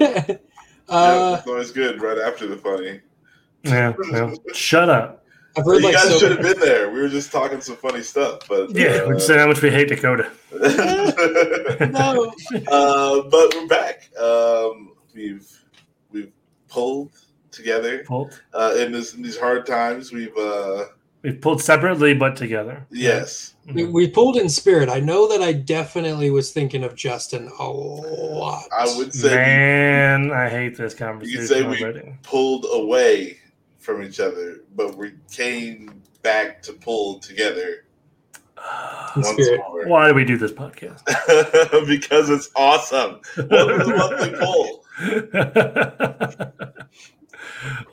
uh, yeah, it's always good right after the funny. Yeah, well, shut up. I've heard You like guys so should have been there. We were just talking some funny stuff, but Yeah, uh, we said how much we hate Dakota. no. uh, but we're back. Um, we've we've pulled together Pulled. uh, in, this, in these hard times. We've uh, We've pulled separately but together. yes, We, we pulled in spirit. I know that I definitely was thinking of Justin a lot. I would say we Man, I hate this conversation could say we- pulled away from each other, but we came back to pull together once Why do we do this podcast? because it's awesome. Welcome to the monthly poll.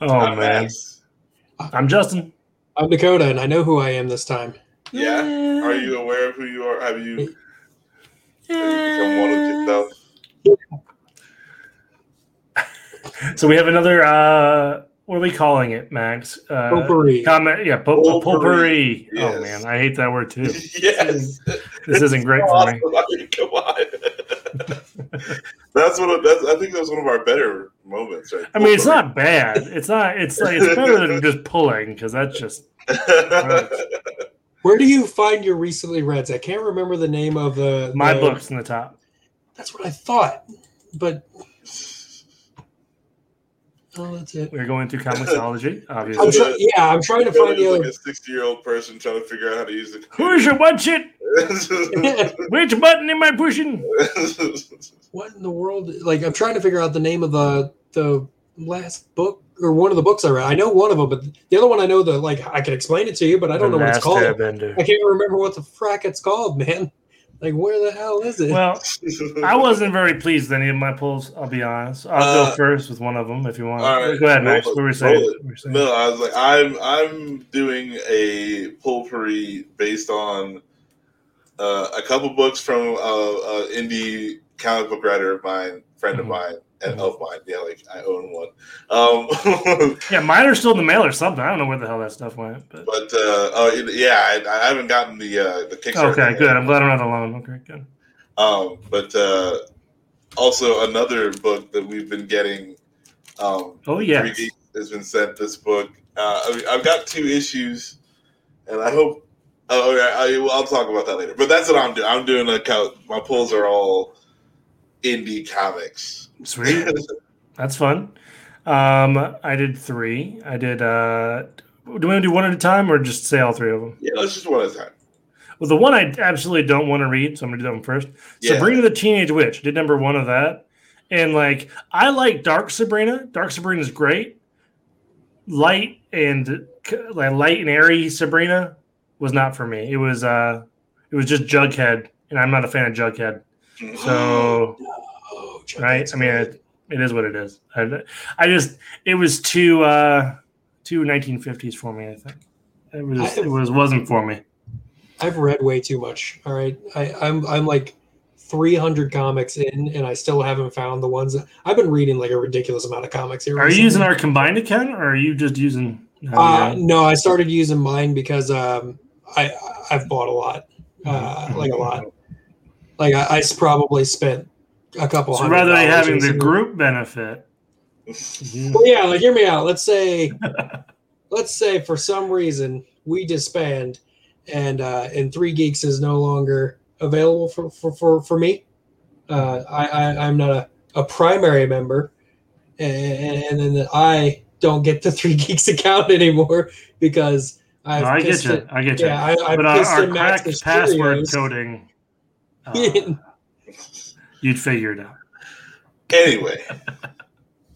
oh I'm man, Max. I'm Justin. I'm Dakota, and I know who I am this time. Yeah. Are you aware of who you are? Have you, have you become one with yourself? So we have another. uh What are we calling it, Max? Uh, Potpourri. Comment. Yeah, po- Potpourri. potpourri. Oh man, I hate that word too. yes. This isn't great for me. I mean, come on. That's one of that's, I think that was one of our better moments, right? I mean, it's not bad. It's not. It's like it's better than just pulling because that's just. Where do you find your recently reads? I can't remember the name of the My the- book's in the top. That's what I thought, but oh, that's it. We're going through Comixology, I'm obviously. try- yeah, I'm trying to find the like a sixty-year-old person trying to figure out how to use the Who's your watch it? Which button am I pushing? what in the world? Like, I'm trying to figure out the name of the the last book or one of the books I read. I know one of them, but the other one I know the like I can explain it to you, but I don't know what it's called. Airbender. I can't remember what the frack it's called, man. Like, where the hell is it? Well, I wasn't very pleased with any of my pulls. I'll be honest. I'll Uh, go first with one of them if you want. right, go ahead, Max. What were we saying? What were we saying? No, I was like, I'm I'm doing a potpourri based on uh, a couple books from uh, uh, indie comic book writer of mine, friend of Mhm. mine. Of mine. Yeah, like I own one. Um, Yeah, mine are still in the mail or something. I don't know where the hell that stuff went. But but uh, oh yeah, I, I haven't gotten the uh, the Kickstarter. okay, yet. good. I'm glad I'm not alone. Okay, good. Um, but uh, also another book that we've been getting. Um, Oh yeah. Has been sent this book. Uh, I, I've got two issues, and I hope. Oh, okay, I, I'll talk about that later. But that's what I'm doing. I'm doing a count. My pulls are all indie comics. Sweet. That's fun. Um, I did three. I did. uh Do we want to do one at a time or just say all three of them? yeah, let's just one at a time. Well, the one I absolutely don't want to read, so I'm gonna do that one first. Yeah. Sabrina the Teenage Witch did number one of that, and like I like Dark Sabrina. Dark Sabrina is great. Light and like light and airy Sabrina was not for me. It was uh, it was just Jughead, and I'm not a fan of Jughead. So oh, right, I mean it, it is what it is. I, I just it was too uh too 1950s for me. I think it was it was wasn't for me. I've read way too much. All right, I, I'm I'm like 300 comics in, and I still haven't found the ones. That, I've been reading like a ridiculous amount of comics here. Are you using our combined account, or are you just using? Uh, no, I started using mine because um, I I've bought a lot, uh, like a lot. Like I, I s- probably spent a couple. So rather than having the recently. group benefit, Well, yeah, like hear me out. Let's say, let's say for some reason we disband, and uh, and Three Geeks is no longer available for for for, for me. Uh, I, I I'm not a, a primary member, and, and then I don't get the Three Geeks account anymore because I've no, I get you. it- I get you. Yeah, I, I but our, our cracked the password coding, uh, you'd figure it out. Anyway,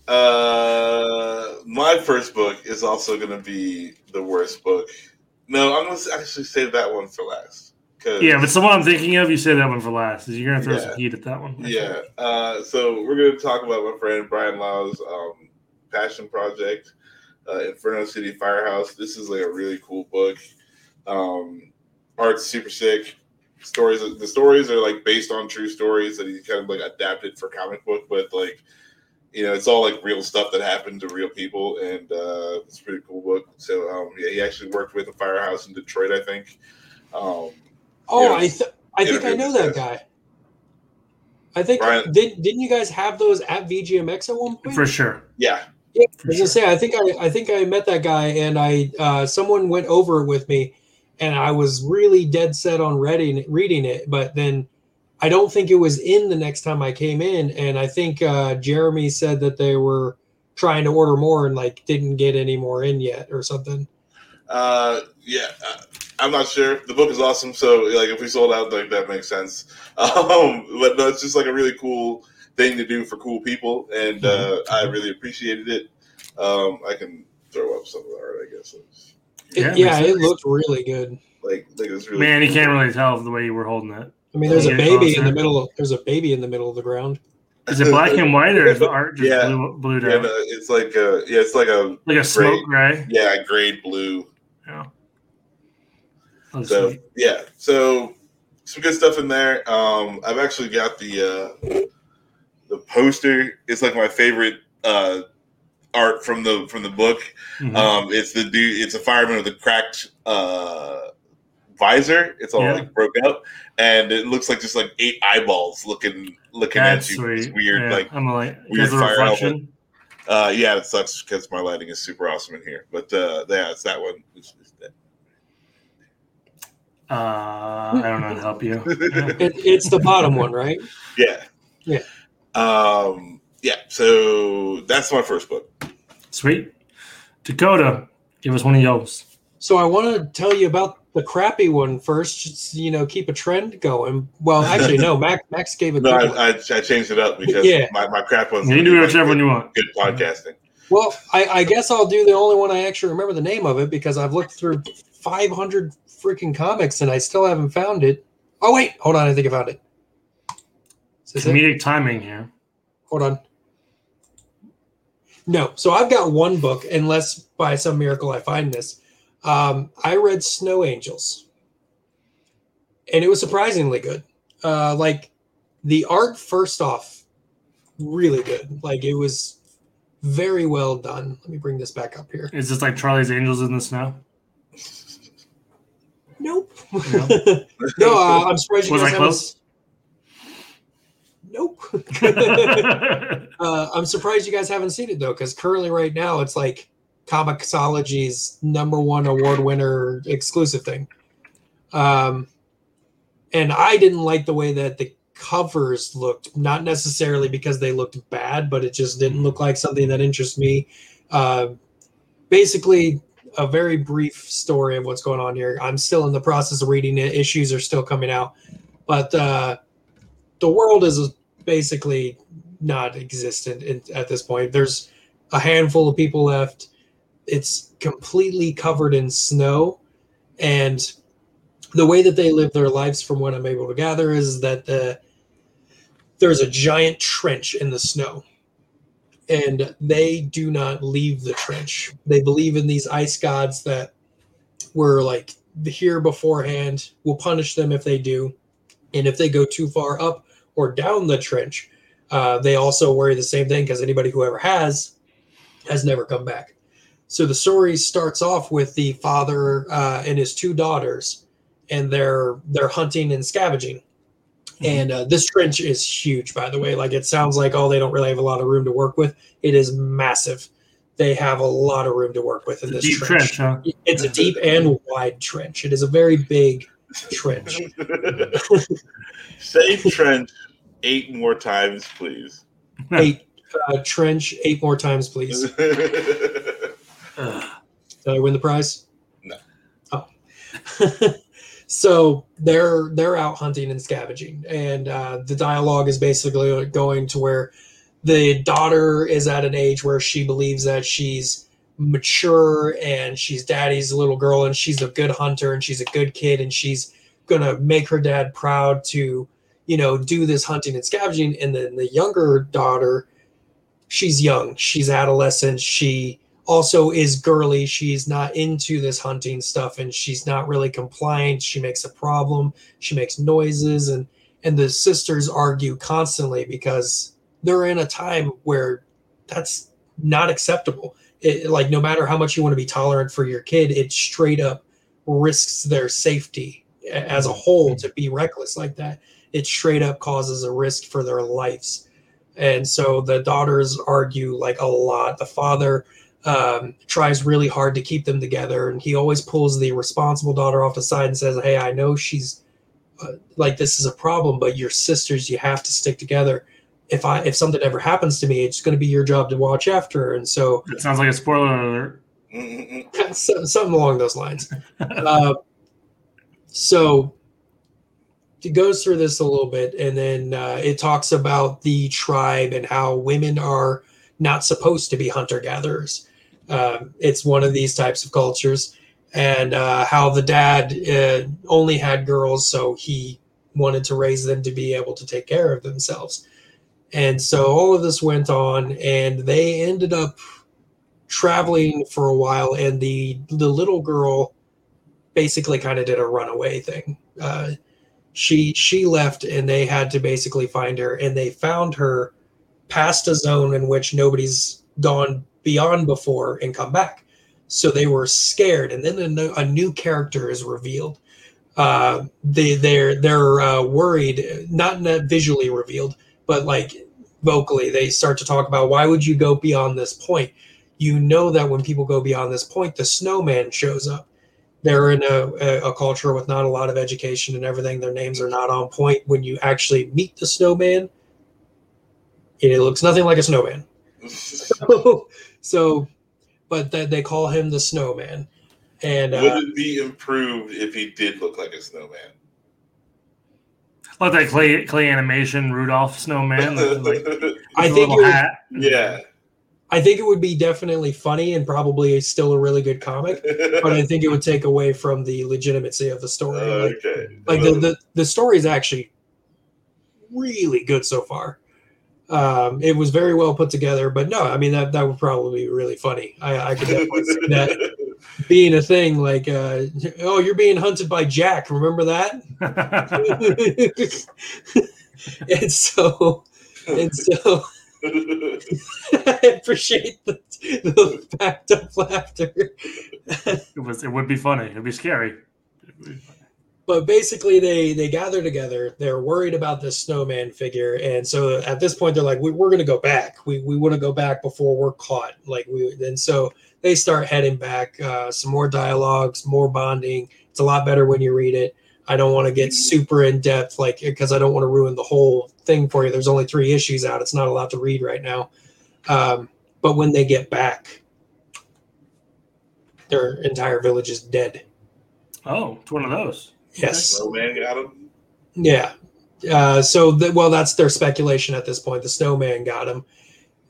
uh, my first book is also going to be the worst book. No, I'm going to actually save that one for last. Yeah, if it's the one I'm thinking of, you say that one for last. Is you're gonna throw Yeah. some heat at that one? Yeah. Uh, so we're going to talk about my friend Brian Lau's um, passion project, uh, Inferno City Firehouse. This is like a really cool book. Um, art's super sick. Stories. The stories are like based on true stories that he kind of like adapted for comic book, but like you know, it's all like real stuff that happened to real people, and uh, it's a pretty cool book. So um, yeah, he actually worked with a firehouse in Detroit, I think. Um, Oh, Yeah. I th- I think I know that guy. I think Brian- did didn't you guys have those at VGMX at one point? For sure. Yeah. Yeah, I was sure. gonna say I think I I think I met that guy and I uh, someone went over with me and I was really dead set on reading reading it, but then I don't think it was in the next time I came in, and I think uh, Jeremy said that they were trying to order more and like didn't get any more in yet or something. Uh, yeah, uh, I'm not sure. The book is awesome, so like if we sold out, like that makes sense. Um, but no, it's just like a really cool thing to do for cool people, and uh, I really appreciated it. Um, I can throw up some of the art, I guess. It's, It- Yeah, Yeah, it sense. looked really good. like, like it's really Man, you can't really tell the way you were holding it. I mean, there's a baby in the middle. Of, there's a baby in the middle of the ground. Is it black and white or is the art just Yeah. blue, blued Yeah, no, it's like a yeah, it's like a like a smoke gray? yeah, grade blue. Yeah. Oh, So sweet. yeah, so some good stuff in there. Um, I've actually got the uh, the poster. It's like my favorite uh, art from the from the book. Mhm. Um, it's the dude. It's a fireman with a cracked uh, visor. It's all Yeah. like broke up, and it looks like just like eight eyeballs looking looking That's at you. sweet. It's weird. Yeah, Like I'm like, weird fire reflection. uh, yeah, it sucks because my lighting is super awesome in here. But uh, yeah, it's that one. It's- it's that. Uh, I don't know how to help you. It, it's the bottom one, right? Yeah. Yeah. Um, yeah. So that's my first book. Sweet. Dakota, give us one of yours. So I want to tell you about the crappy one first. Just, you know, keep a trend going. Well, actually, no. Max Max gave a No, good one. I, I, I changed it up because Yeah. my, my crap one's You can do whichever one you want. Good podcasting. Well, I, I guess I'll do the only one I actually remember the name of it because I've looked through 500 freaking comics and I still haven't found it. Oh wait, hold on. I think I found it. Is this it? Comedic timing here. Hold on. No, so I've got one book, unless by some miracle I find this. Um, I read Snow Angels, and it was surprisingly good. Uh, like the art, first off, really good. Like it was very well done. Let me bring this back up here. Is this like Charlie's Angels in the Snow? Nope. No? no, uh, I'm surprised you Was guys I haven't. close? Nope. uh, I'm surprised you guys haven't seen it though, because currently, right now, it's like Comixology's number one award winner exclusive thing. Um, and I didn't like the way that the covers looked, not necessarily because they looked bad, but it just didn't look like something that interests me. Uh, basically, a very brief story of what's going on here. I'm still in the process of reading it. Issues are still coming out, but uh, the world is basically not existent in, at this point. There's a handful of people left. It's completely covered in snow, and the way that they live their lives, from what I'm able to gather, is that the, there's a giant trench in the snow, and they do not leave the trench. They believe in these ice gods that were like here beforehand. Will punish them if they do, and if they go too far up or down the trench, uh, they also worry the same thing because anybody who ever has has never come back. So the story starts off with the father uh, and his two daughters, and they're they're hunting and scavenging. And uh, this trench is huge, by the way. Like it sounds like oh, they don't really have a lot of room to work with. It is massive. They have a lot of room to work with in this trench. trench, huh? It's a deep and wide trench. It is a very big trench. Say trench eight more times, please. Eight uh, trench, eight more times, please. Did I win the prize? No. Oh. so they're they're out hunting and scavenging, and uh, the dialogue is basically going to where the daughter is at an age where she believes that she's mature and she's daddy's little girl and she's a good hunter and she's a good kid and she's gonna make her dad proud to you know do this hunting and scavenging and then the younger daughter she's young she's adolescent she also is girly. She's not into this hunting stuff and she's not really compliant. She makes a problem. She makes noises and and the sisters argue constantly because they're in a time where that's not acceptable. It, like no matter how much you want to be tolerant for your kid, it straight up risks their safety as a whole to be reckless like that. It straight up causes a risk for their lives. And so the daughters argue like a lot. The father um, tries really hard to keep them together, and he always pulls the responsible daughter off the side and says, "Hey, I know she's uh, like this is a problem, but your sisters, you have to stick together." If I if something ever happens to me, it's going to be your job to watch after her. And so it sounds like a spoiler alert. something along those lines. uh, so it goes through this a little bit, and then uh, it talks about the tribe and how women are not supposed to be hunter gatherers. Um, it's one of these types of cultures, and uh, how the dad uh, only had girls, so he wanted to raise them to be able to take care of themselves. And so all of this went on, and they ended up traveling for a while. And the the little girl basically kind of did a runaway thing. Uh, she she left, and they had to basically find her. And they found her past a zone in which nobody's gone beyond before and come back. So they were scared, and then a new, a new character is revealed. Uh, they they're they're uh, worried, not not visually revealed, but like vocally they start to talk about why would you go beyond this point? You know that when people go beyond this point the snowman shows up. They're in a, a, culture with not a lot of education and everything. Their names are not on point. When you actually meet the snowman it looks nothing like a snowman. So, so but th- they call him the snowman. And would uh, it be improved if he did look like a snowman like that clay clay animation Rudolph snowman. Like, I think it would, yeah. I think it would be definitely funny and probably still a really good comic, but I think it would take away from the legitimacy of the story. Uh, like, okay. Like the, the the story is actually really good so far. Um, it was very well put together, but no, I mean that that would probably be really funny. I, I could definitely see that being a thing. Like, uh, oh, you're being hunted by Jack. Remember that? and so, and so, I appreciate the, the backed up laughter. it was. It would be funny. It'd be scary. It'd be but basically they they gather together they're worried about this snowman figure and so at this point they're like we, are going to go back we, we want to go back before we're caught like we and so they start heading back uh, some more dialogues more bonding. It's a lot better when you read it. I don't want to get super in depth like because i don't want to ruin the whole thing for you. There's only three issues out. It's not a lot to read right now. Um, but when they get back their entire village is dead. Oh it's one of those. Yes. Snowman got him. Yeah. Uh, so, the, well, that's their speculation at this point. The snowman got him,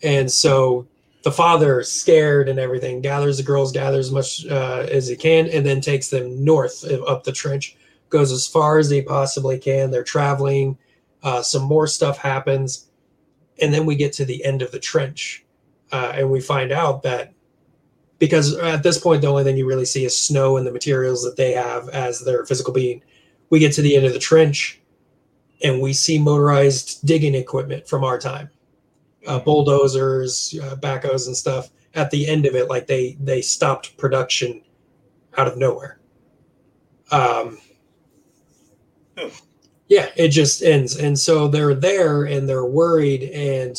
and so the father, scared and everything, gathers the girls, gathers as much uh, as he can, and then takes them north up the trench. Goes as far as he possibly can. They're traveling. Uh, some more stuff happens, and then we get to the end of the trench, uh, and we find out that because at this point the only thing you really see is snow and the materials that they have as their physical being we get to the end of the trench and we see motorized digging equipment from our time uh, bulldozers uh, backhoes and stuff at the end of it like they they stopped production out of nowhere. Um yeah it just ends. And so they're there and they're worried and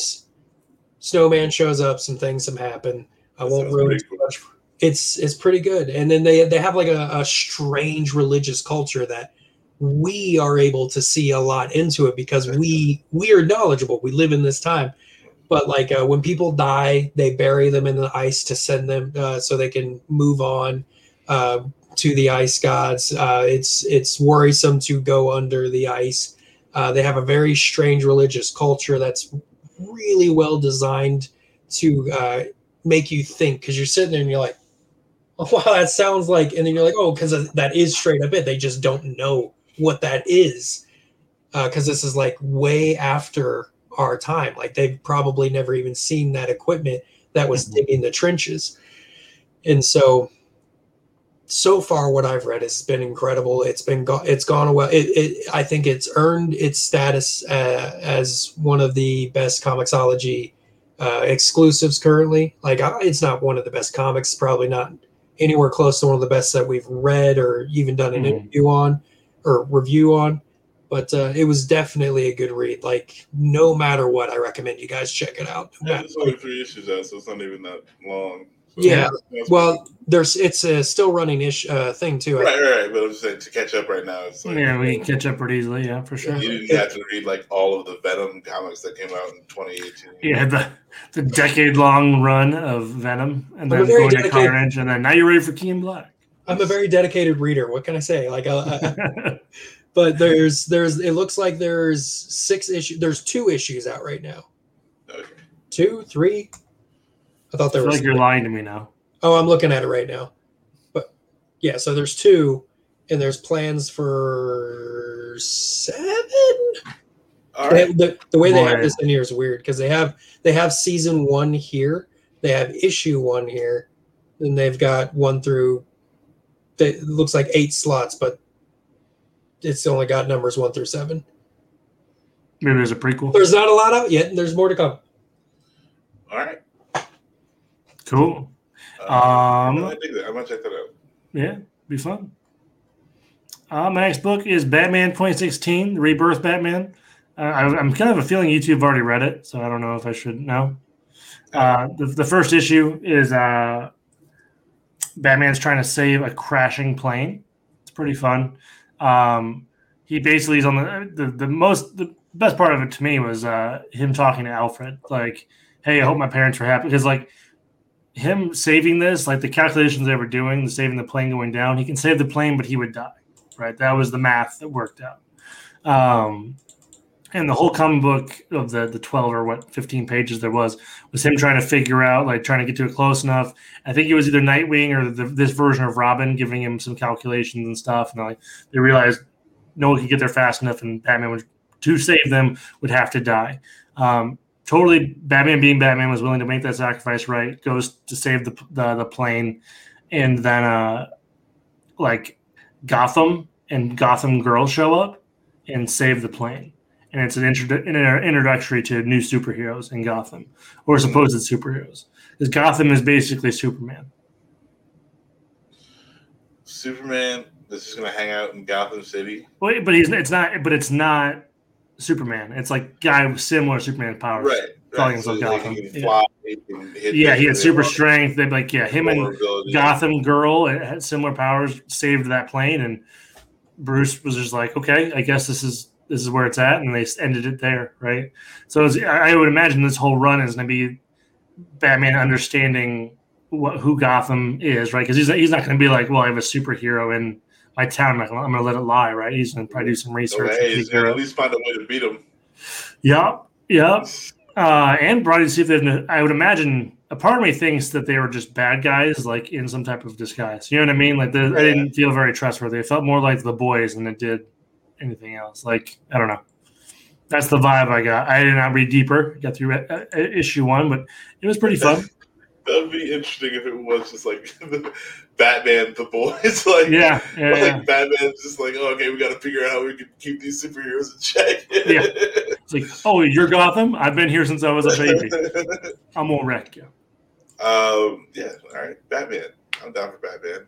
snowman shows up some things have happened. I won't ruin too much. It's it's pretty good, and then they they have like a, a strange religious culture that we are able to see a lot into it because we we are knowledgeable. We live in this time, but like uh, when people die, they bury them in the ice to send them uh, so they can move on uh, to the ice gods. Uh, it's it's worrisome to go under the ice. Uh, they have a very strange religious culture that's really well designed to uh, make you think because you're sitting there and you're like, oh, wow, that sounds like, and then you're like, oh, because that is straight up it. They just don't know what that is because this is like way after our time. Like they've probably never even seen that equipment that was mm-hmm. digging the trenches. And so, so far, what I've read has been incredible. It's been go- it's gone well. It, it I think it's earned its status uh, as one of the best Comixology uh, exclusives currently. Like it's not one of the best comics, probably not anywhere close to one of the best that we've read or even done an mm-hmm. interview on or review on. But uh, it was definitely a good read. Like no matter what, I recommend you guys check it out. No Yeah, matter there's only three issues out, so it's not even that long. So Yeah, that's- Well, there's it's a still running ish uh, thing too. Right, right, right. But I'm just saying to catch up right now. It's like, Yeah, we can catch up pretty easily. Yeah, for sure. You didn't have to read like all of the Venom comics that came out in 2018. Yeah, the the decade long run of Venom, and I'm then very going to Carnage, and then now you're ready for King Black. I'm a very dedicated reader. What can I say? Like, I, I, but there's there's it looks like there's six issues. There's two issues out right now. Okay. Two, three. I thought I there feel was. like you're lying to me now. Oh, I'm looking at it right now. But yeah, so there's two, and there's plans for seven. All They- the, the way they have this in here is weird because they have they have season one here, they have issue one here, and they've got one through. It looks like eight slots, but it's only got numbers one through seven. Maybe there's a prequel. There's not a lot out yet, and there's more to come. All right. Cool. Uh, Um, I dig that. I might check that out. Yeah, be fun. Uh, my next book is Batman 2016, The Rebirth Batman. Uh, I, I'm kind of a feeling you two have already read it, so I don't know if I should know. Uh, the, the first issue is uh, Batman's trying to save a crashing plane. It's pretty fun. Um, he basically is on the, the the most the best part of it to me was uh, him talking to Alfred, like, "Hey, I hope my parents were happy," because like him saving this, like the calculations they were doing, the saving the plane going down, he can save the plane, but he would die. Right, that was the math that worked out. Um, and the whole comic book of the the twelve or what fifteen pages there was was him trying to figure out, like trying to get to it close enough. I think it was either Nightwing or the, this version of Robin giving him some calculations and stuff, and like they realized no one could get there fast enough, and Batman would to save them would have to die. Um, totally, Batman being Batman was willing to make that sacrifice. Right, goes to save the the, the plane, and then uh, like Gotham and Gotham Girl show up and save the plane. And it's an, introdu- an introductory to new superheroes in Gotham, or hmm. supposed superheroes. Because Gotham is basically Superman. Superman is just gonna hang out in Gotham City. Wait, but he's it's not. But it's not Superman. It's like guy with similar Superman powers. Right. Calling right. So himself like, Gotham. he can Yeah. He Yeah, he had super strength. They'd like, yeah, him and. Gotham Girl had similar powers, saved that plane, and Bruce was just like, okay, I guess this is this is where it's at, and they ended it there, right? So I would imagine this whole run is going to be Batman understanding what who Gotham is, right? Because he's he's not going to be like, well, I have a superhero in my town, I'm, going to let it lie, right? He's going to probably do some So, research. hey, he's gonna at least find a way to beat him. Yep, yep. Uh, and brought to see if they've. I would imagine a part of me thinks that they were just bad guys, like in some type of disguise. You know what I mean? Like the, I didn't feel very trustworthy. It felt more like the boys than it did anything else. Like I don't know. That's the vibe I got. I did not read deeper. Got through uh, uh, issue one, but it was pretty fun. That would be interesting if it was just like Batman, the boys. like, Yeah, yeah, like yeah. Batman's just like, oh, okay, we got to figure out how we can keep these superheroes in check. Yeah. It's like, oh, you're Gotham. I've been here since I was a baby. I'm gonna wreck you. um, yeah. All right, Batman. I'm down for Batman.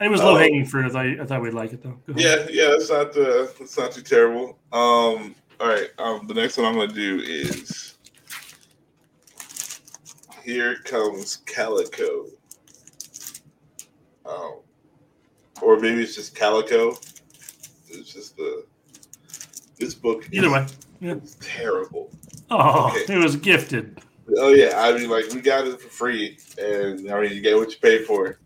It was low hanging fruit. I thought, I thought we'd like it though. Yeah, yeah. It's not uh, it's not too terrible. Um, all right. Um, the next one I'm gonna do is here comes Calico. Um, or maybe it's just Calico. It's just the this book. Either is way. Yeah. terrible. Oh, Okay. it was gifted. Oh yeah, I mean, like we got it for free, and I mean, you get what you pay for.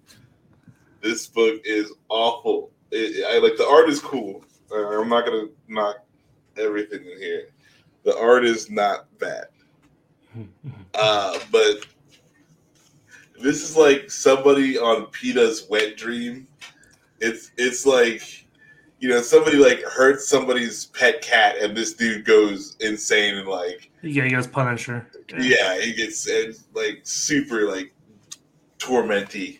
This book is awful. It, I like the art is cool. Uh, I'm not gonna knock everything in here. The art is not bad, uh, but this is like somebody on PETA's wet dream. It's it's like you know somebody like hurts somebody's pet cat, and this dude goes insane and like Yeah, he goes Punisher. yeah, he gets like super like tormenty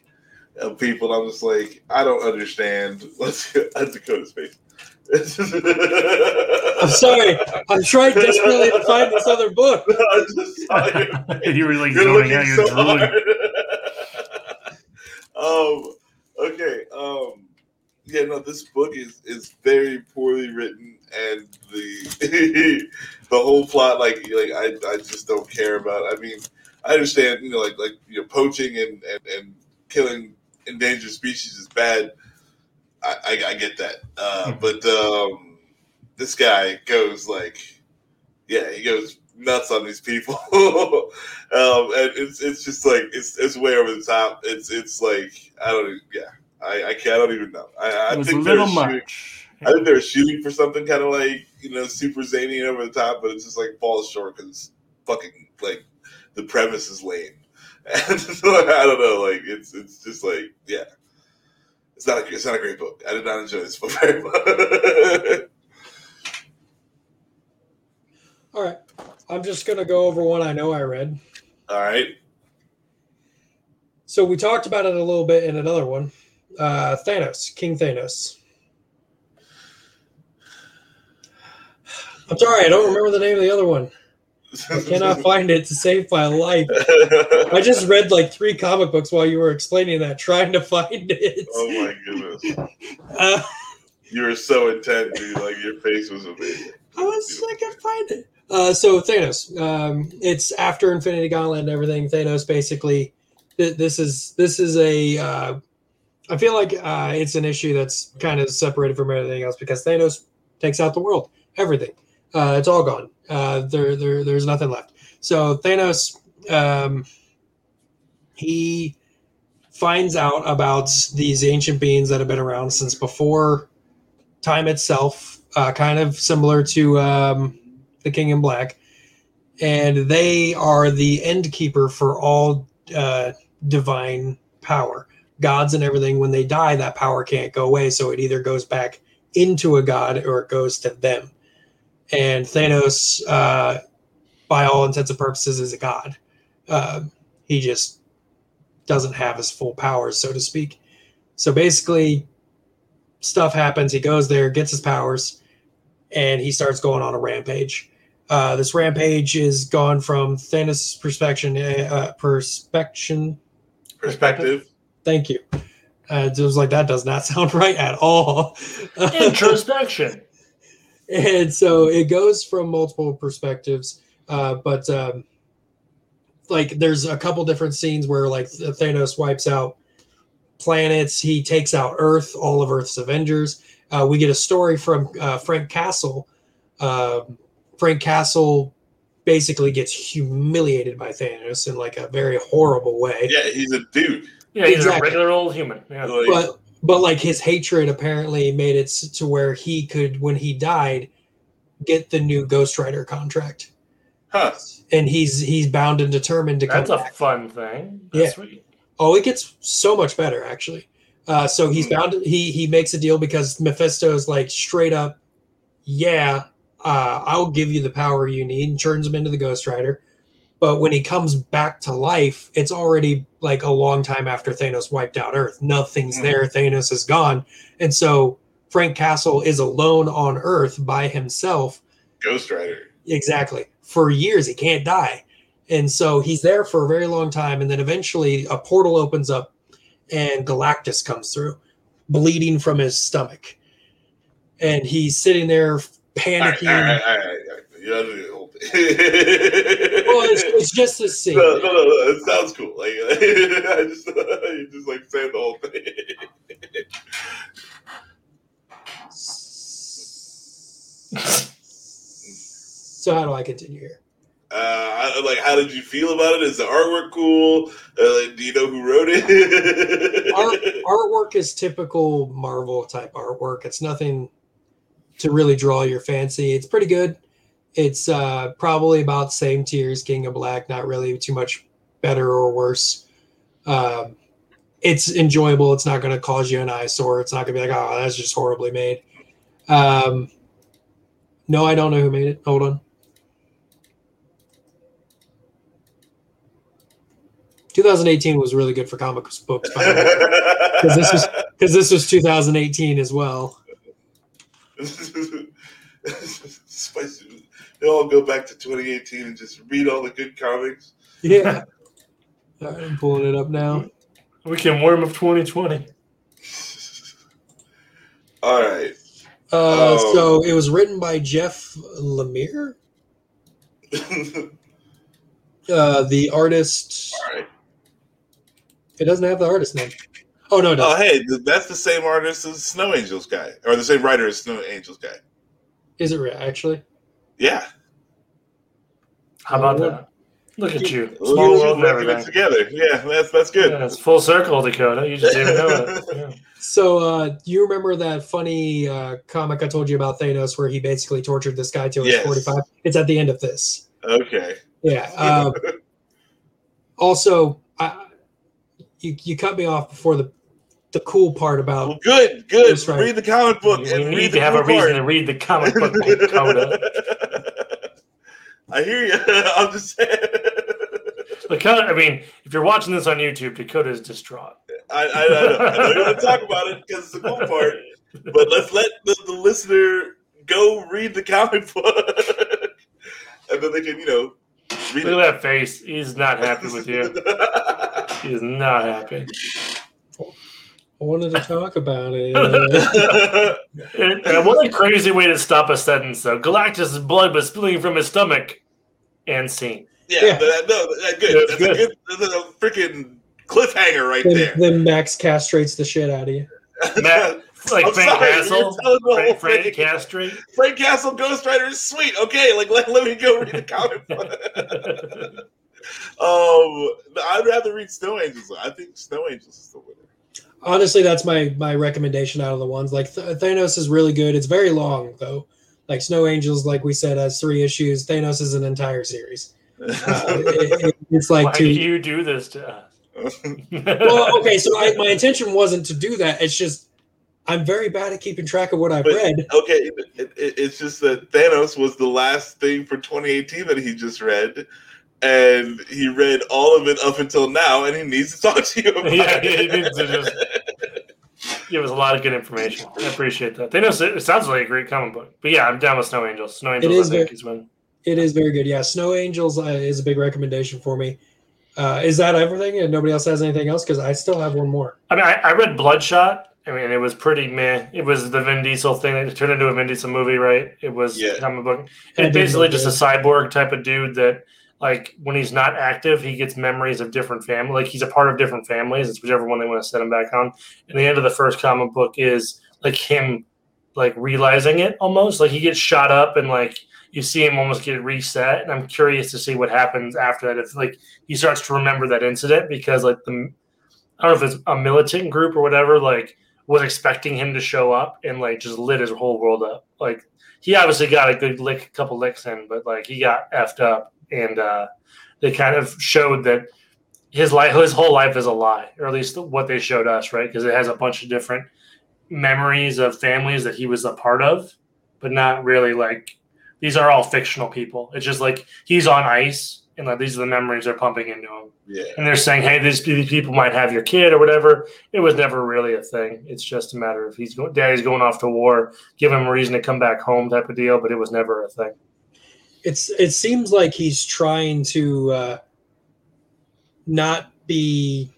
of people. I'm just like, I don't understand. Let's at Dakota's face. I'm sorry. I'm trying desperately to find this other book. I'm just you were like You're zoning looking out. You're so drooling. hard. um. Okay. Um. Yeah. No. This book is is very poorly poorly written, and the the whole plot, like like I, I just don't care about. I mean, I understand, you know, like like you know, poaching and and, and killing endangered species is bad. I, I, I get that, uh, but um, this guy goes like, yeah, he goes nuts on these people, um, and it's it's just like it's it's way over the top. It's it's like I don't yeah. I, I can't. I don't even know. I, I It a think little they're shooting. I think they're shooting for something kind of like you know super zany and over the top, but it's just like falls short because fucking like the premise is lame. And I don't know. Like it's it's just like yeah, it's not a, it's not a great book. I did not enjoy this book very much. All right. I'm just gonna go over one I know I read. All right. So we talked about it a little bit in another one. Uh, Thanos, King Thanos. I'm sorry, I don't remember the name of the other one. I cannot find it to save my life. I just read like three comic books while you were explaining that, trying to find it. oh my goodness, Uh, you were so intent, dude. Like your face was amazing. I was like, I can find it. Uh, so Thanos, um, it's after Infinity Gauntlet and everything. Thanos basically, th- this is this is a. Uh, I feel like uh, it's an issue that's kind of separated from everything else because Thanos takes out the world, everything. Uh, it's all gone. Uh, there, there, there's nothing left. So Thanos, um, he finds out about these ancient beings that have been around since before time itself, uh, kind of similar to um, the King in Black, and they are the end keeper for all uh, divine power, gods and everything. When they die, that power can't go away, so it either goes back into a god or it goes to them. And Thanos, uh, by all intents and purposes, is a god. Uh, he just doesn't have his full powers, so to speak. So basically, stuff happens. He goes there, gets his powers, and he starts going on a rampage. Uh, this rampage is gone from Thanos' perspective. Uh, perspection. Perspective. Thank you. Uh, it was like that does not sound right at all. Introspection. And so it goes from multiple perspectives uh, but um, like there's a couple different scenes where like thanos wipes out planets he takes out earth all of earth's avengers uh, we get a story from uh, frank castle um frank castle basically gets humiliated by thanos in like a very horrible way Yeah, he's a dude. Yeah, he's Exactly. a regular old human. Yeah. But but like his hatred apparently made it to where he could when he died get the new ghost rider contract huh. and he's he's bound and determined to come That's a back. fun thing. Yeah. Sweet. oh it gets so much better actually uh, so he's Hmm. bound he he makes a deal because mephisto is like straight up yeah uh, i'll give you the power you need and turns him into the ghost rider but when he comes back to life it's already like a long time after thanos wiped out earth nothing's Hmm. there thanos is gone and so frank castle is alone on earth by himself Ghost Rider. Exactly. For years, he can't die. And so he's there for a very long time. And then eventually a portal opens up and Galactus comes through, bleeding from his stomach. And he's sitting there All right, panicking. all right, all right, all right. You don't do the whole thing. Well, it's, it's just a scene. no, no, no, no, it sounds cool. Like I just, you just like saying the whole thing. So, how do I continue here? Uh, like, how did you feel about it? Is the artwork cool? Uh, like, do you know who wrote it? Art, artwork is typical Marvel type artwork. It's nothing to really draw your fancy. It's pretty good. It's uh, probably about same tier as King of Black, not really too much better or worse. Um, it's enjoyable. It's not going to cause you an eyesore. It's not going to be like, oh, that's just horribly made. Um, no, I don't know who made it. Hold on. 2018 was really good for comic books, by the way, because this was because this was 2018 as well. Spicy. They all go back to 2018 and just read all the good comics. Yeah. All right, I'm pulling it up now. We can warm up 2020. All right. Uh, Oh. So it was written by Jeff Lemire, uh, the artist. All right. It doesn't have the artist name. Oh no, it. Oh, hey, that's the same artist as Snow Angels guy, or the same writer as Snow Angels guy. Is it re- actually? Yeah, How about that? Look at you, small you world and working it everything. together. Yeah, that's that's good. Yeah, it's full circle, Dakota. You just didn't know it. Yeah. So, uh, you remember that funny uh, comic I told you about Thanos, where he basically tortured this guy till he's Yes. forty-five? It's at the end of this. Okay. Yeah. Uh, also, I, you you cut me off before the the cool part about Well, good, good. Right. Read the comic book We and need read to the have a cool reason part. to read the comic book, Dakota. I hear you. I'm just saying. Dakota, I mean, if you're watching this on YouTube, Dakota is distraught. I, I, I know, I know you want to talk about it because it's the cool part, but let's let the, the listener go read the comic book, and then they can, you know, read Look at that face. He's not happy with you. it. He is not happy. I wanted to talk about it. And, and what a crazy way to stop a sentence, though. Galactus' blood was spilling from his stomach. And scene. yeah, Yeah. that- no, that's good. That's That's, good. a good. That's a freaking cliffhanger right then, there. then Max castrates the shit out of you. Matt, like I'm Frank sorry, Castle. you're the whole Frank, Frank thing. Castrate. Frank Castle Ghost Rider is sweet. Okay, like let, let me go read the comic book. um, I'd rather read Snow Angels. I think Snow Angels is the winner. Honestly, that's my my recommendation out of the ones. Like Th- Thanos is really good. It's very long though. Like Snow Angels, like we said, has three issues. Thanos is an entire series. Uh, it- it- it's like Why two. do you do this to us? well, okay, so I, my intention wasn't to do that. It's just I'm very bad at keeping track of what I've But- read. okay, it, it, it's just that Thanos was the last thing for 2018 that he just read, and he read all of it up until now, and he needs to talk to you about Yeah, it. he needs to just- Give us a lot of good information. I appreciate that. They know it sounds like a great comic book. But yeah, I'm down with Snow Angels. Snow Angels, is I think, very- is one. It is very good. Yeah, Snow Angels uh, is a big recommendation for me. Uh, is that everything? And nobody else has anything else? Because I still have one more. I mean, I, I read Bloodshot. I mean, it was pretty meh. It was the Vin Diesel thing that turned into a Vin Diesel movie, right? It was Yeah. comic book. I And did basically just a cyborg type of dude that, like, when he's not active, he gets memories of different family. Like, he's a part of different families. It's whichever one they want to set him back on. And the end of the first comic book is like him, like realizing it almost. Like he gets shot up and like you see him almost get reset. And I'm curious to see what happens after that. If like he starts to remember that incident because like the I don't know if it's a militant group or whatever, like was expecting him to show up and like just lit his whole world up. Like he obviously got a good lick, a couple licks in, but like he got effed up, and uh, they kind of showed that his life, his whole life is a lie, or at least what they showed us, right? Because it has a bunch of different memories of families that he was a part of, but not really like these are all fictional people. It's just like he's on ice, and like these are the memories they're pumping into him Yeah. and they're saying, "Hey, these, these people might have your kid or whatever." It was never really a thing. It's just a matter of he's going, daddy's going off to war, give him a reason to come back home, type of deal. But it was never a thing. It's it seems like he's trying to uh, not be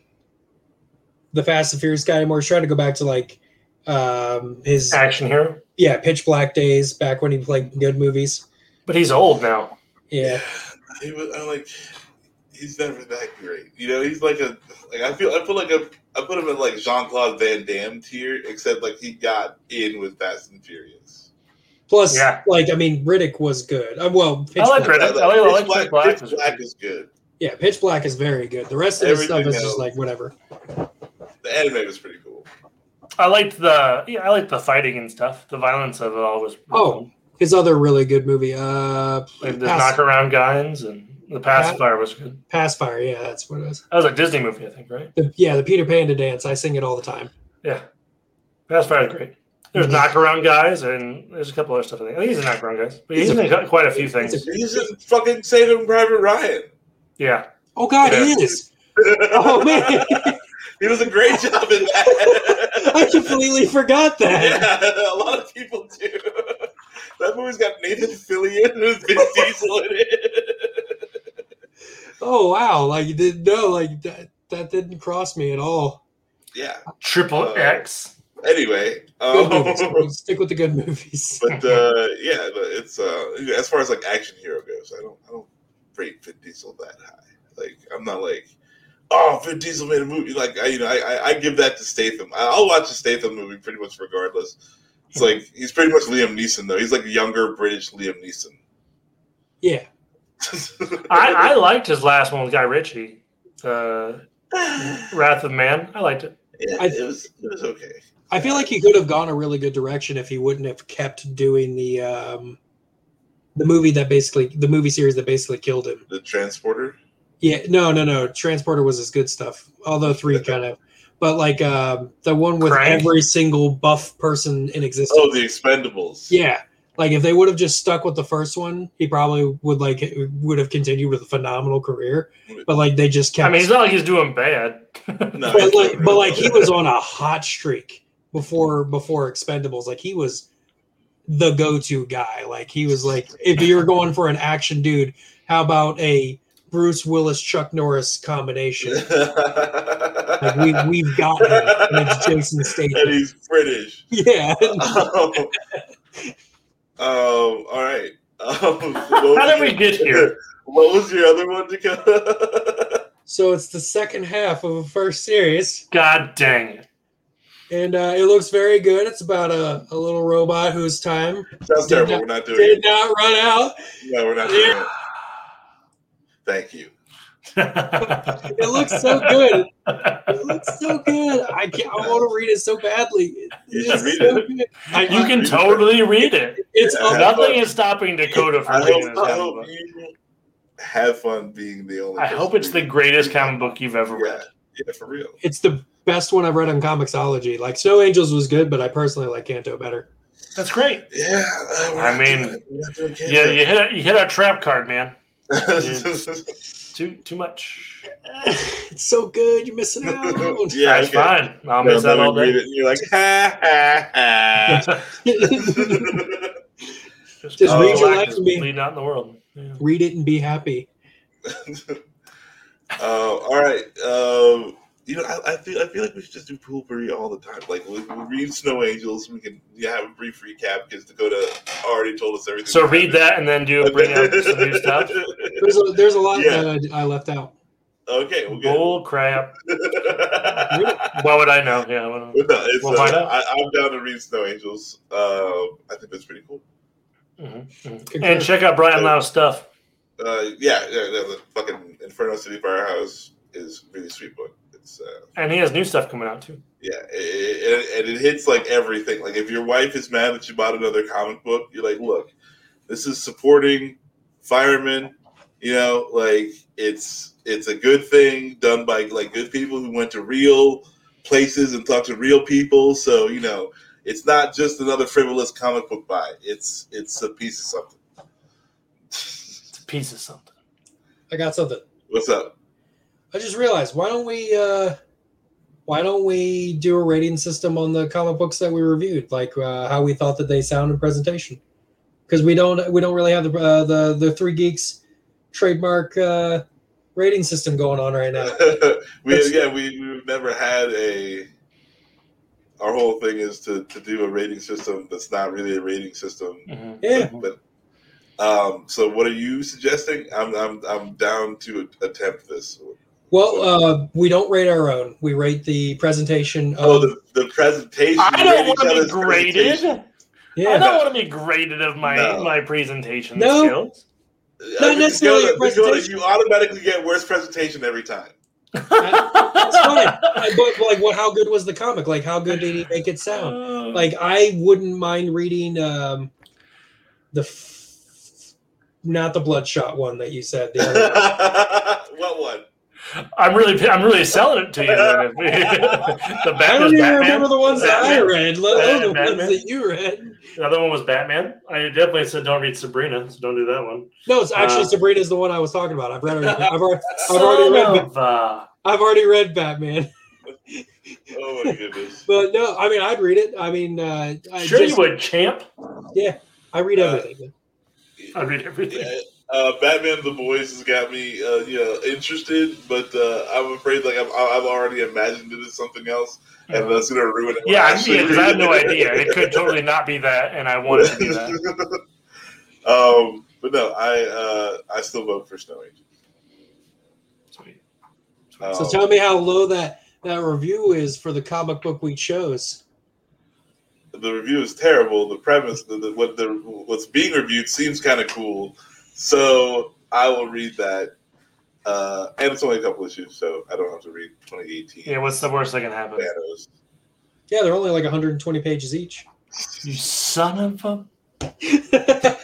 the Fast and Furious guy anymore. He's trying to go back to like um, his Action hero, yeah Pitch Black days back when he played good movies. but he's old now. Yeah, He was, I'm like, he's never that great. You know, he's like a like I feel I feel like a I put him in like Jean Claude Van Damme tier, except like he got in with Fast and Furious. Plus, Yeah. like I mean, Riddick was good. Uh, well, Pitch I like Black, Riddick. I like- I like Pitch Black, Pitch Black Pitch Black is good. yeah, Pitch Black is very good. The rest of the stuff Everything is just like whatever. The anime was pretty cool. I liked the yeah, I liked the fighting and stuff. The violence of it all was Oh, his other really good movie, uh, like the Pac- knockaround guys and the pacifier was good. Pacifier. Yeah, that's what it was. That was a Disney movie, I think, right? The, yeah, the Peter Panda dance. I sing it all the time. Yeah, pacifier is great. There's knockaround guys and there's a couple other stuff. I think I think he's in knockaround guys, but he's He's a- in quite a few things. he's He's just fucking saving Private Ryan. Yeah. Oh God, Yeah. he is. Oh man, he was a great job in that. I completely forgot that. Yeah, a lot of people do. That movie's got Nathan Fillion and Vin Diesel in it. Oh wow, like you didn't know, like that. That didn't cross me at all. Yeah, Triple Uh, X. anyway, um, movies. Stick with the good movies. but uh, yeah, it's uh, as far as like action hero goes, I don't I don't rate Vin Diesel that high. Like I'm not like, oh, Vin Diesel made a movie. Like I, you know, I, I, I give that to Statham. I- I'll watch a Statham movie pretty much regardless. It's like he's pretty much Liam Neeson though. He's like younger British Liam Neeson. Yeah. I, I liked his last one with Guy Ritchie, uh, Wrath of Man. I liked it. yeah, I- it was it was okay. I feel like he could have gone a really good direction if he wouldn't have kept doing the um the movie that basically the movie series that basically killed him. The transporter. Yeah, no, no, no. Transporter was his good stuff. Although three kind of, but like um, the one with Crank? every single buff person in existence. Oh, the Expendables. Yeah, like if they would have just stuck with the first one, he probably would like would have continued with a phenomenal career. But like they just kept. I mean, it's not like he's doing bad. No, but like, but like he was on a hot streak before before Expendables. Like he was the go-to guy. Like he was like if you're going for an action dude, how about a Bruce Willis Chuck Norris combination? Like we we've got him, and it's Jason Statham. and Statham. he's British. Yeah, um, um, all right. Um, How did we get here? What was your other one, to Dakota? so it's the second half of a first series, God dang it. And uh, it looks very good. It's about a, a little robot whose time Sounds Did terrible. not- We're not doing did it. not run out. No, we're not doing it. Thank you. It looks so good. It looks so good. I can't, I want to read it so badly. You should read so it. I, you can totally read it. It's Yeah. up, Nothing is stopping Dakota from reading hope, this I comic hope book. you have fun being the only. I hope it's the greatest comic book you've ever Yeah, read. yeah, for real. it's the best one I've read on Comixology. Like Snow Angels was good, but I personally like Canto better. That's great. Yeah, uh, I mean, doing it. We're not doing Yeah, you hit a, you hit our trap card, man. Too too much. It's so good. You're missing out. yeah, it's okay. fine. I'll No, miss that then all day. it you're like, ha ha ha. Just Just read your life and be- bleeding out in the world. Yeah. Read it and be happy. uh, all right. Um, you know, I, I feel I feel like we should just do Poolbury all the time. Like we, we read Snow Angels, we can yeah, have a brief recap because Dakota already told us everything. So read that and then do bring up some new stuff. There's a, there's a lot Yeah. that I, I left out. Okay, we'll get. Bull crap. What would I know? Yeah. what- No, it's, We'll uh, find out. I, I'm down to read Snow Angels. Uh, I think that's pretty cool. mhm, mhm. And check out Brian Lau's stuff. Uh, yeah, yeah, yeah, the fucking Inferno City Firehouse is a really sweet book. It's uh, And he has new stuff coming out too. yeah, it, it, and it hits like everything. Like if your wife is mad that you bought another comic book, you're like, look, this is supporting firemen. You know, like it's it's a good thing done by like good people who went to real places and talked to real people. So you know, it's not just another frivolous comic book buy. It's it's a piece of something. It's a piece of something. I got something. What's up? I just realized why don't we uh why don't we do a rating system on the comic books that we reviewed, like uh, how we thought that they sound in presentation? Because we don't we don't really have the uh, the the three geeks trademark uh, rating system going on right now. we That's- yeah we we've never had a. Our whole thing is to, to do a rating system that's not really a rating system. Mhm. Yeah. But um, so what are you suggesting? I'm I'm I'm down to attempt this. Well, uh, we don't rate our own. We rate the presentation. Of, Oh, the, the presentation. I don't want to be graded. presentation. I don't want to be graded of my No. my presentation No. skills. I Not mean, necessarily Dakota- your Dakota, presentation. you automatically get worse presentation every time. That's fine. Uh, but like, what? How good was the comic? Like, how good did he make it sound? Like, I wouldn't mind reading um, the f- not the bloodshot one that you said. The other what one? I'm really I'm really selling it to you. Then. the I Batman, don't even Batman. remember the ones that I read, let alone the Batman. ones that you read. The other one was Batman. I definitely said don't read Sabrina, so don't do that one. No, it's actually Uh, Sabrina's the one I was talking about. I've read it. I've already, I've already read. Son Ba- of a- I've already read Batman, Oh my goodness. but no, I mean I'd read it. I mean, uh, I Sure just- you would, champ. Yeah, I read Uh, everything. I read everything. Yeah, uh, Batman the Boys has got me, uh, you know, interested, but uh, I'm afraid like I've, I've already imagined it as something else, and that's gonna ruin it. Yeah, I I actually because I have no idea. It could totally not be that, and I want it to be that. um, but no, I uh, I still vote for Snow Angel. Sweet. Um, So tell me how low that that review is for the comic book we chose. the review is terrible. The premise, the, the, what the what's being reviewed seems kind of cool, so I will read that. Uh, and it's only a couple issues, so I don't have to read 2018. Yeah, what's the worst that can happen? Thanos. Yeah, they're only like 120 pages each. You son of a.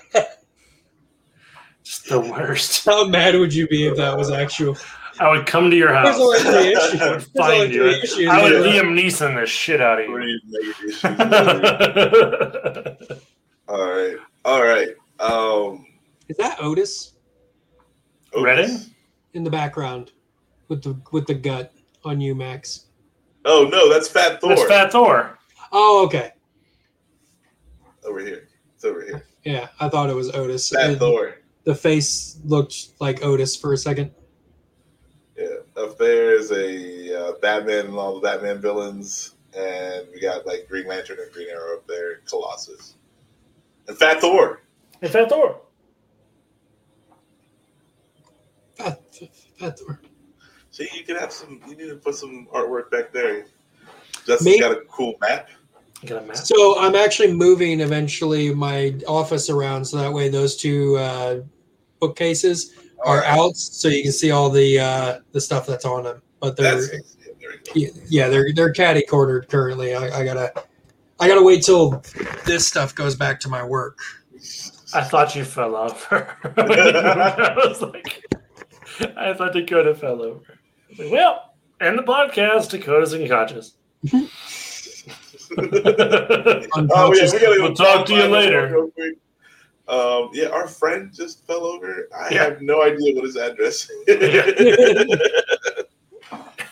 Just the worst. How mad would you be if that was actual? I would come to your There's house. only three issues. I would find you. issues. I would Yeah. Liam Neeson the shit out of you. Read negative issues. All right, all right. Um, Is that Otis Otis. Reading? in the background with the with the gut on you, Max? Oh no, that's Fat Thor That's Fat Thor. Oh, okay. over here. It's over here. Yeah, I thought it was Otis. Fat Thor. The face looked like Otis for a second. Yeah, up there is a uh, Batman and all the Batman villains, and we got like Green Lantern and Green Arrow up there, Colossus, and Fat Thor. Hey, Fat Thor. Fat, Fat Thor. See, you could have some. You need to put some artwork back there. Justin's Me- got a cool map. You got a map? So I'm actually moving eventually my office around so that way those two uh, bookcases are out, so you can see all the uh, the stuff that's on them. But they're yeah, there we go. yeah, they're they're caddy cornered currently. I, I gotta I gotta wait till this stuff goes back to my work. I thought you fell over. I was like, I thought Dakota fell over. Like, well, end the podcast. Dakota's unconscious. Oh yeah, we we'll talk to you later. Um, yeah, our friend just fell over. I Yeah. have no idea what his address. is.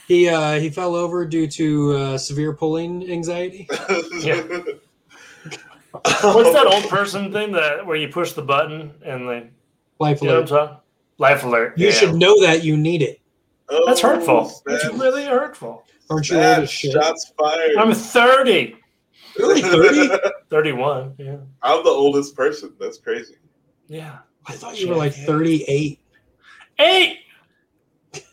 He uh, he fell over due to uh, severe pulling anxiety. Yeah. What's that old person thing that where you push the button and they, Life you know what alert. I'm talking? Life alert. You yeah. should know that you need it. Oh, That's hurtful. That's snap. really hurtful. Aren't you old Snap. as shit? Shots fired. I'm 30. Really, 30? 31. Yeah. I'm the oldest person. That's crazy. Yeah. I thought you were like 38. Hey!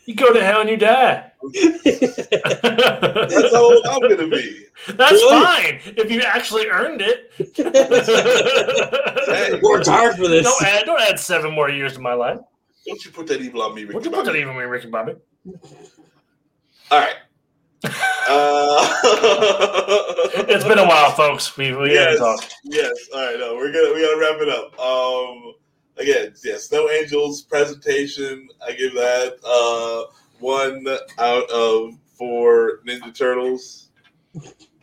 You go to hell and you die. That's how old I'm gonna be. That's Really? fine if you actually earned it. Hey. Worked hard for this. don't add don't add seven more years to my life. Don't you put that evil on me, Ricky What you put that Bobby. even with Ricky Bobby? All right. Uh, It's been a while, folks. We we yes, haven't talked. yes. All right, no, we're gonna we gotta wrap it up. Um, again, yes, no Angels presentation. I give that uh one out of four Ninja Turtles.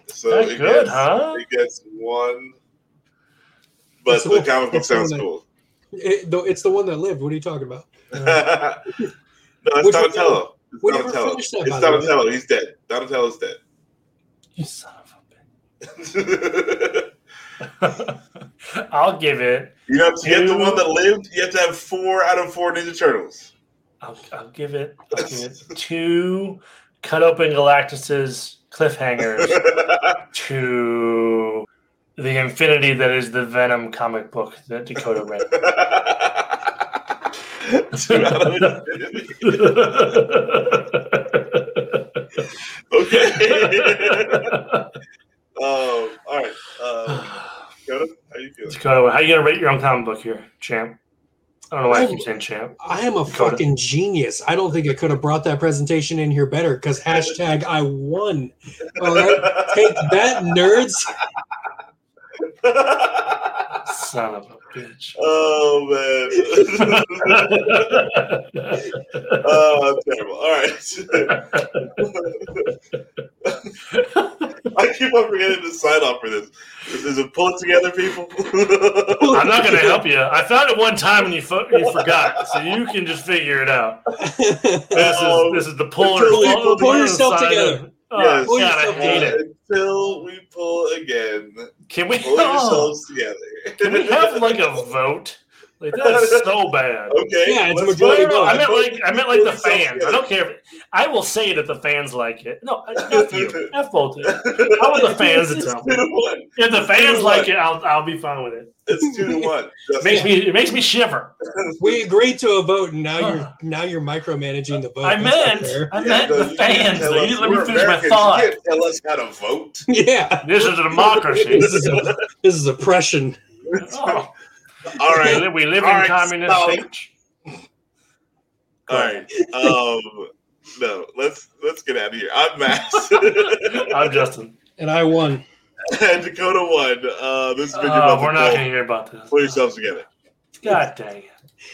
So That's it good, gets, huh? It gets one, but That's the cool. comic book sounds cool. cool. It, it's the one that lived. What are you talking about? No, it's Which one? Donatello. It's We never Donatello. finished that, It's by the way. Donatello. He's dead. Donatello's dead. You son of a bitch. I'll give it. You know, to get the one that lived, you have to have four out of four Ninja Turtles. I'll, I'll give it. I'll give it two cut open Galactus's cliffhangers to the infinity that is the Venom comic book that Dakota read. Two out of okay. um, all right. Um, Dakota, how you feeling? Dakota, how you gonna rate your own comic book here, champ? I don't know why I keep saying champ. I am a Dakota. fucking genius. I don't think I could have brought that presentation in here better because hashtag I won. All right, take that, nerds. Son of a bitch. oh man. oh, terrible. All right. I keep on forgetting to sign off for this. Is it pull it together, people? I'm not gonna help you. I found it one time and you fo- you forgot, so you can just figure it out. This is Um, this is the puller. until we pull, pull yourself together. of- Oh, Yes. Pull God, I yourself hate it. Until we pull again. Can we? Pull oh, yourselves together. can we have like a vote? Like that's so bad. Okay. Yeah, it's a majority vote. vote. I meant like I meant like the fans. I don't care. If, I will say that the fans like it. No, f you. F both. How about the fans to tell me? If the fans like it, I'll I'll be fine with it. It's two to one. It makes me it makes me shiver. We agreed to a vote, and now you're now you're micromanaging the vote. I That's not meant. I meant no, the you can't fans. us. You let me We're finish my Americans. thought. You can't tell us how to vote. Yeah, This is a democracy. this is a, this is oppression. Oh, All we live- we live All in right, communist Stalin. age. All right. Um, no, let's let's get out of here. I'm Max. I'm Justin. And I won. and Dakota won. Uh, this has been your Oh, we're not going to hear about this. Pull yourselves together. God dang it.